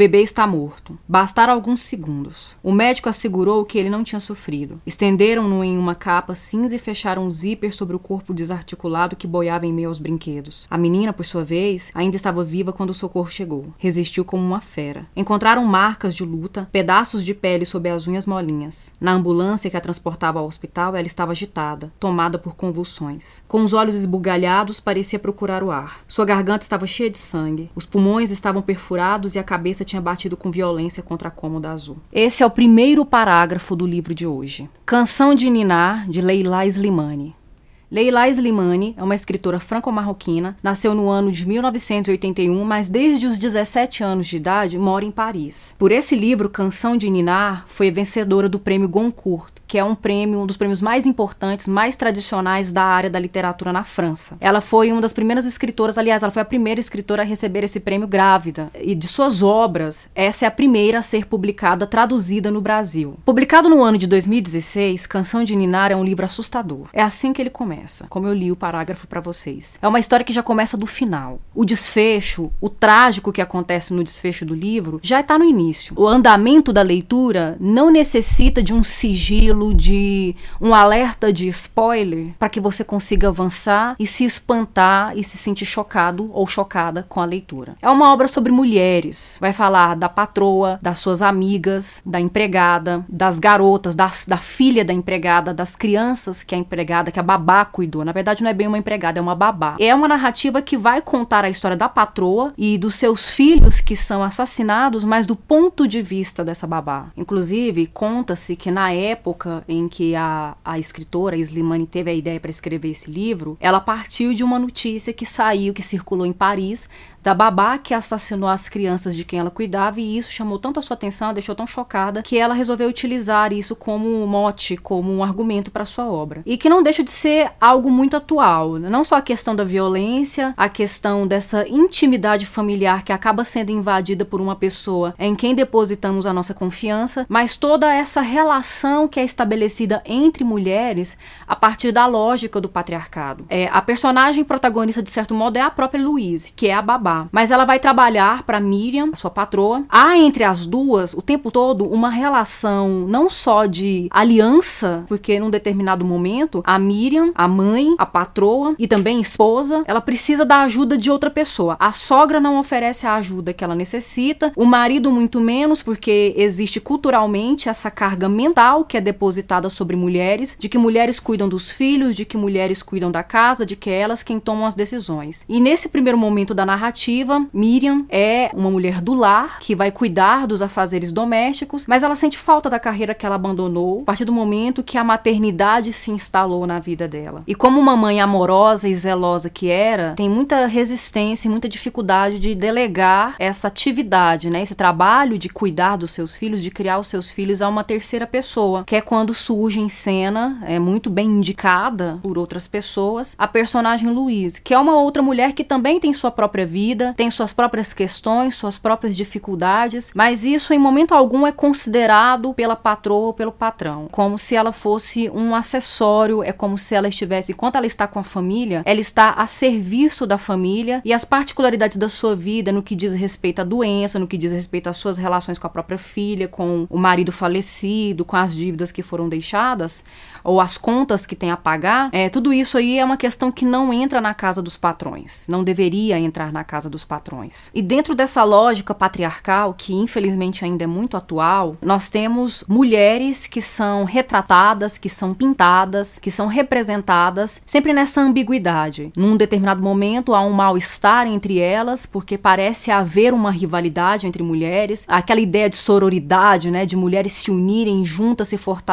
bebê está morto. Bastaram alguns segundos. O médico assegurou que ele não tinha sofrido. Estenderam-no em uma capa cinza e fecharam o zíper sobre o corpo desarticulado que boiava em meio aos brinquedos. A menina, por sua vez, ainda estava viva quando o socorro chegou. Resistiu como uma fera. Encontraram marcas de luta, pedaços de pele sob as unhas molinhas. Na ambulância que a transportava ao hospital, ela estava agitada, tomada por convulsões. Com os olhos esbugalhados, parecia procurar o ar. Sua garganta estava cheia de sangue, os pulmões estavam perfurados e a cabeça tinha batido com violência contra a cômoda azul. Esse é o primeiro parágrafo do livro de hoje. Canção de Ninar, de Leila Slimani. Leila Slimani é uma escritora franco-marroquina, nasceu no ano de 1981, mas desde os 17 anos de idade mora em Paris. Por esse livro, Canção de Ninar, foi vencedora do prêmio Goncourt, que é um prêmio, um dos prêmios mais importantes, mais tradicionais da área da literatura na França. Ela foi uma das primeiras escritoras, aliás, ela foi a primeira escritora a receber esse prêmio grávida. E de suas obras, essa é a primeira a ser publicada, traduzida no Brasil. Publicado no ano de 2016, Canção de Ninar é um livro assustador. É assim que ele começa, como eu li o parágrafo para vocês. É uma história que já começa do final. O desfecho, o trágico que acontece no desfecho do livro, já está no início. O andamento da leitura não necessita de um sigilo de um alerta de spoiler para que você consiga avançar e se espantar e se sentir chocado ou chocada com a leitura. É uma obra sobre mulheres. Vai falar da patroa, das suas amigas, da empregada, das garotas, das, da filha da empregada, das crianças que a empregada, que a babá cuidou. Na verdade, não é bem uma empregada, é uma babá. É uma narrativa que vai contar a história da patroa e dos seus filhos que são assassinados, mas do ponto de vista dessa babá. Inclusive, conta-se que na época época em que a, a escritora Slimane teve a ideia para escrever esse livro, ela partiu de uma notícia que saiu, que circulou em Paris, da babá que assassinou as crianças de quem ela cuidava e isso chamou tanto a sua atenção, a deixou tão chocada que ela resolveu utilizar isso como mote, como um argumento para sua obra. E que não deixa de ser algo muito atual, não só a questão da violência, a questão dessa intimidade familiar que acaba sendo invadida por uma pessoa em quem depositamos a nossa confiança, mas toda essa relação que é estabelecida entre mulheres a partir da lógica do patriarcado. É, a personagem protagonista de certo modo é a própria Louise, que é a babá. Mas ela vai trabalhar para Miriam, sua patroa. Há entre as duas, o tempo todo, uma relação não só de aliança, porque num determinado momento, a Miriam, a mãe, a patroa e também esposa, ela precisa da ajuda de outra pessoa. A sogra não oferece a ajuda que ela necessita, o marido muito menos, porque existe culturalmente essa carga mental que é depositada sobre mulheres, de que mulheres cuidam dos filhos, de que mulheres cuidam da casa, de que é elas quem tomam as decisões. E nesse primeiro momento da narrativa, narrativa, Miriam é uma mulher do lar que vai cuidar dos afazeres domésticos, mas ela sente falta da carreira que ela abandonou a partir do momento que a maternidade se instalou na vida dela. E como uma mãe amorosa e zelosa que era, tem muita resistência e muita dificuldade de delegar essa atividade, né, esse trabalho de cuidar dos seus filhos, de criar os seus filhos a uma terceira pessoa, que é quando surge em cena, é muito bem indicada por outras pessoas, a personagem Louise, que é uma outra mulher que também tem sua própria vida tem suas próprias questões, suas próprias dificuldades, mas isso em momento algum é considerado pela patroa ou pelo patrão, como se ela fosse um acessório, é como se ela estivesse, enquanto ela está com a família, ela está a serviço da família e as particularidades da sua vida no que diz respeito à doença, no que diz respeito às suas relações com a própria filha, com o marido falecido, com as dívidas que foram deixadas, ou as contas que tem a pagar, é, tudo isso aí é uma questão que não entra na casa dos patrões, não deveria entrar na casa dos patrões. E dentro dessa lógica patriarcal, que infelizmente ainda é muito atual, nós temos mulheres que são retratadas, que são pintadas, que são representadas, sempre nessa ambiguidade. Num determinado momento há um mal-estar entre elas, porque parece haver uma rivalidade entre mulheres, aquela ideia de sororidade, né, de mulheres se unirem juntas, se fortalecerem,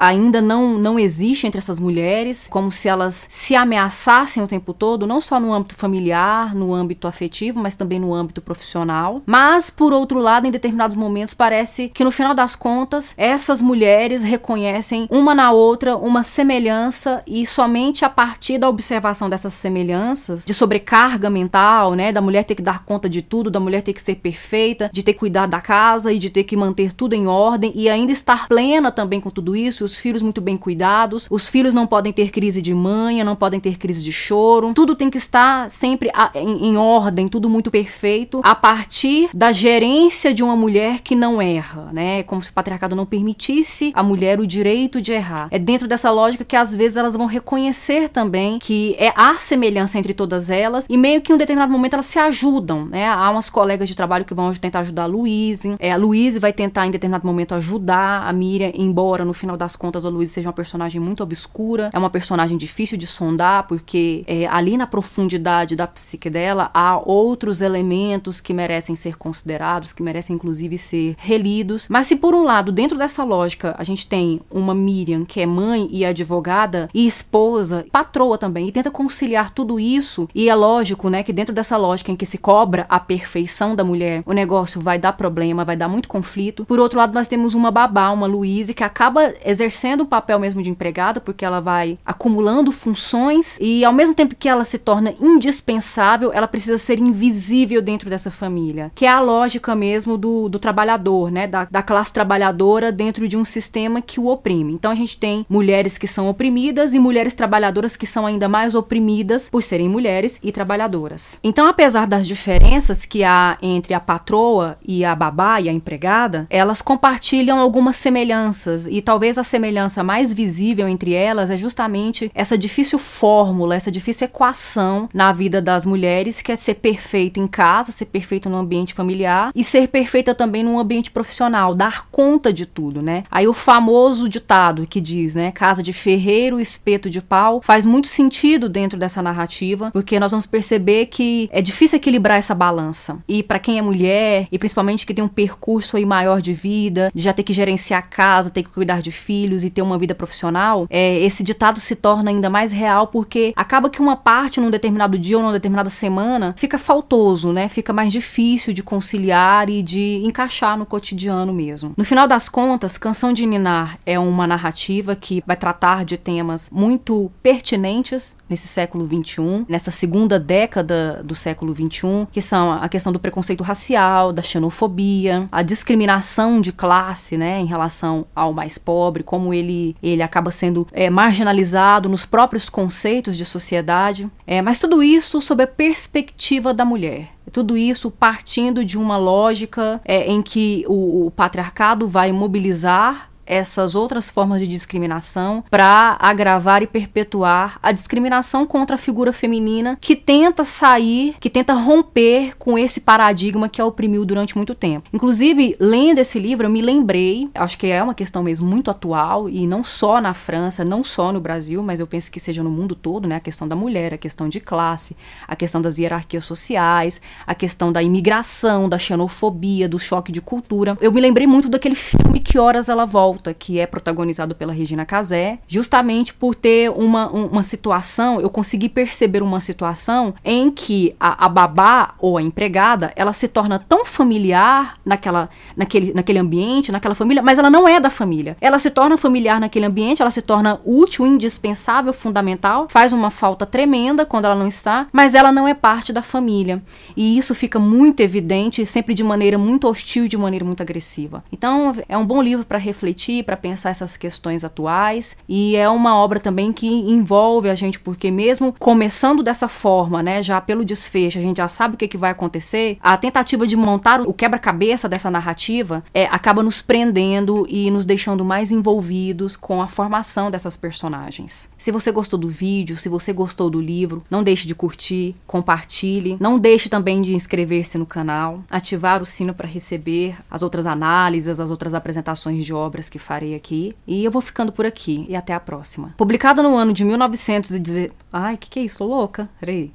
ainda não não, existe entre essas mulheres, como se elas se ameaçassem o tempo todo, não só no âmbito familiar, no âmbito afetivo, mas também no âmbito profissional. Mas, por outro lado, em determinados momentos, parece que no final das contas, essas mulheres reconhecem uma na outra uma semelhança e somente a partir da observação dessas semelhanças, de sobrecarga mental, né, da mulher ter que dar conta de tudo, da mulher ter que ser perfeita, de ter que cuidar da casa e de ter que manter tudo em ordem e ainda estar plena também com tudo isso, os filhos muito bem cuidados, os filhos não podem ter crise de manha, não podem ter crise de choro, tudo tem que estar sempre em, em ordem, tudo muito perfeito, a partir da gerência de uma mulher que não erra, né? Como se o patriarcado não permitisse a mulher o direito de errar. É dentro dessa lógica que às vezes elas vão reconhecer também que é a semelhança entre todas elas e meio que em um determinado momento elas se ajudam, né? Há umas colegas de trabalho que vão tentar ajudar a Louise, é, a Louise vai tentar em determinado momento ajudar a Miriam, embora no final das contas a Louise seja uma personagem muito obscura, é uma personagem difícil de sondar porque é, ali na profundidade da psique dela há outros elementos que merecem ser considerados, que merecem inclusive ser relidos. Mas se por um lado, dentro dessa lógica, a gente tem uma Miriam que é mãe e advogada e esposa, patroa também, e tenta conciliar tudo isso, e é lógico, né, que dentro dessa lógica em que se cobra a perfeição da mulher, o negócio vai dar problema, vai dar muito conflito. Por outro lado, nós temos uma babá, uma Louise, que acaba exercendo o papel mesmo de empregada, porque ela vai acumulando funções e ao mesmo tempo que ela se torna indispensável, ela precisa ser invisível dentro dessa família, que é a lógica mesmo do, do trabalhador, né, da, da classe trabalhadora dentro de um sistema que o oprime. Então a gente tem mulheres que são oprimidas e mulheres trabalhadoras que são ainda mais oprimidas por serem mulheres e trabalhadoras. Então, apesar das diferenças que há entre a patroa e a babá e a empregada, elas compartilham algumas semelhanças e talvez a semelhança mais visível entre elas é justamente essa difícil fórmula, essa difícil equação na vida das mulheres que é ser perfeita em casa, ser perfeita no ambiente familiar e ser perfeita também no ambiente profissional, dar conta de tudo, né? Aí o famoso ditado que diz, né, casa de ferreiro, espeto de pau, faz muito sentido dentro dessa narrativa, porque nós vamos perceber que é difícil equilibrar essa balança. E para quem é mulher, e principalmente que tem um percurso aí maior de vida, de já ter que gerenciar a casa, ter que cuidar de filhos e ter uma vida profissional, é, esse ditado se torna ainda mais real porque acaba que uma parte num determinado dia ou numa determinada semana fica faltoso, né? Fica mais difícil de conciliar e de encaixar no cotidiano mesmo. No final das contas, Canção de Ninar é uma narrativa que vai tratar de temas muito pertinentes nesse século XXI, nessa segunda década do século XXI, que são a questão do preconceito racial, da xenofobia, a discriminação de classe, né, em relação ao mais pobre, como ele, ele acaba sendo é, marginalizado nos próprios conceitos de sociedade. É, mas tudo isso sob a perspectiva da mulher. Tudo isso partindo de uma lógica é, em que o, o patriarcado vai mobilizar essas outras formas de discriminação para agravar e perpetuar a discriminação contra a figura feminina que tenta sair, que tenta romper com esse paradigma que a oprimiu durante muito tempo. Inclusive, lendo esse livro, eu me lembrei, acho que é uma questão mesmo muito atual e não só na França, não só no Brasil, mas eu penso que seja no mundo todo, né? A questão da mulher, a questão de classe, a questão das hierarquias sociais, a questão da imigração, da xenofobia, do choque de cultura. Eu me lembrei muito daquele filme Que Horas Ela Volta Volta, que é protagonizado pela Regina Casé, justamente por ter uma, uma situação, eu consegui perceber uma situação em que a, a babá ou a empregada, ela se torna tão familiar naquela, naquele, naquele ambiente, naquela família, mas ela não é da família. Ela se torna familiar naquele ambiente, ela se torna útil, indispensável, fundamental, faz uma falta tremenda quando ela não está, mas ela não é parte da família. E isso fica muito evidente, sempre de maneira muito hostil, de maneira muito agressiva. Então, é um bom livro para refletir refletir, para pensar essas questões atuais. E é uma obra também que envolve a gente, porque mesmo começando dessa forma, né, já pelo desfecho, a gente já sabe o que, que vai acontecer, a tentativa de montar o quebra-cabeça dessa narrativa é, acaba nos prendendo e nos deixando mais envolvidos com a formação dessas personagens. Se você gostou do vídeo, se você gostou do livro, não deixe de curtir, compartilhe, não deixe também de inscrever-se no canal, ativar o sino para receber as outras análises, as outras apresentações de obras que farei aqui. E eu vou ficando por aqui. E até a próxima. Publicado no ano de 1910. Ai, que que é isso? Tô louca. Peraí.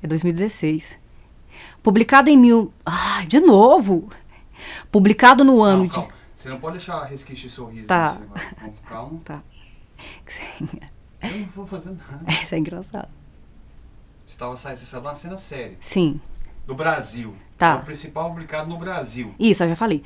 É 2016. Publicado em mil. De novo! Publicado no ano não, calma. de. Você não pode deixar resquício de sorriso. Tá. Calma. Tá. Eu não vou fazer nada. Isso é engraçado. Você tava saindo, você saiu de uma cena séria. Sim. Do Brasil. Tá. O principal publicado no Brasil. Isso, eu já falei.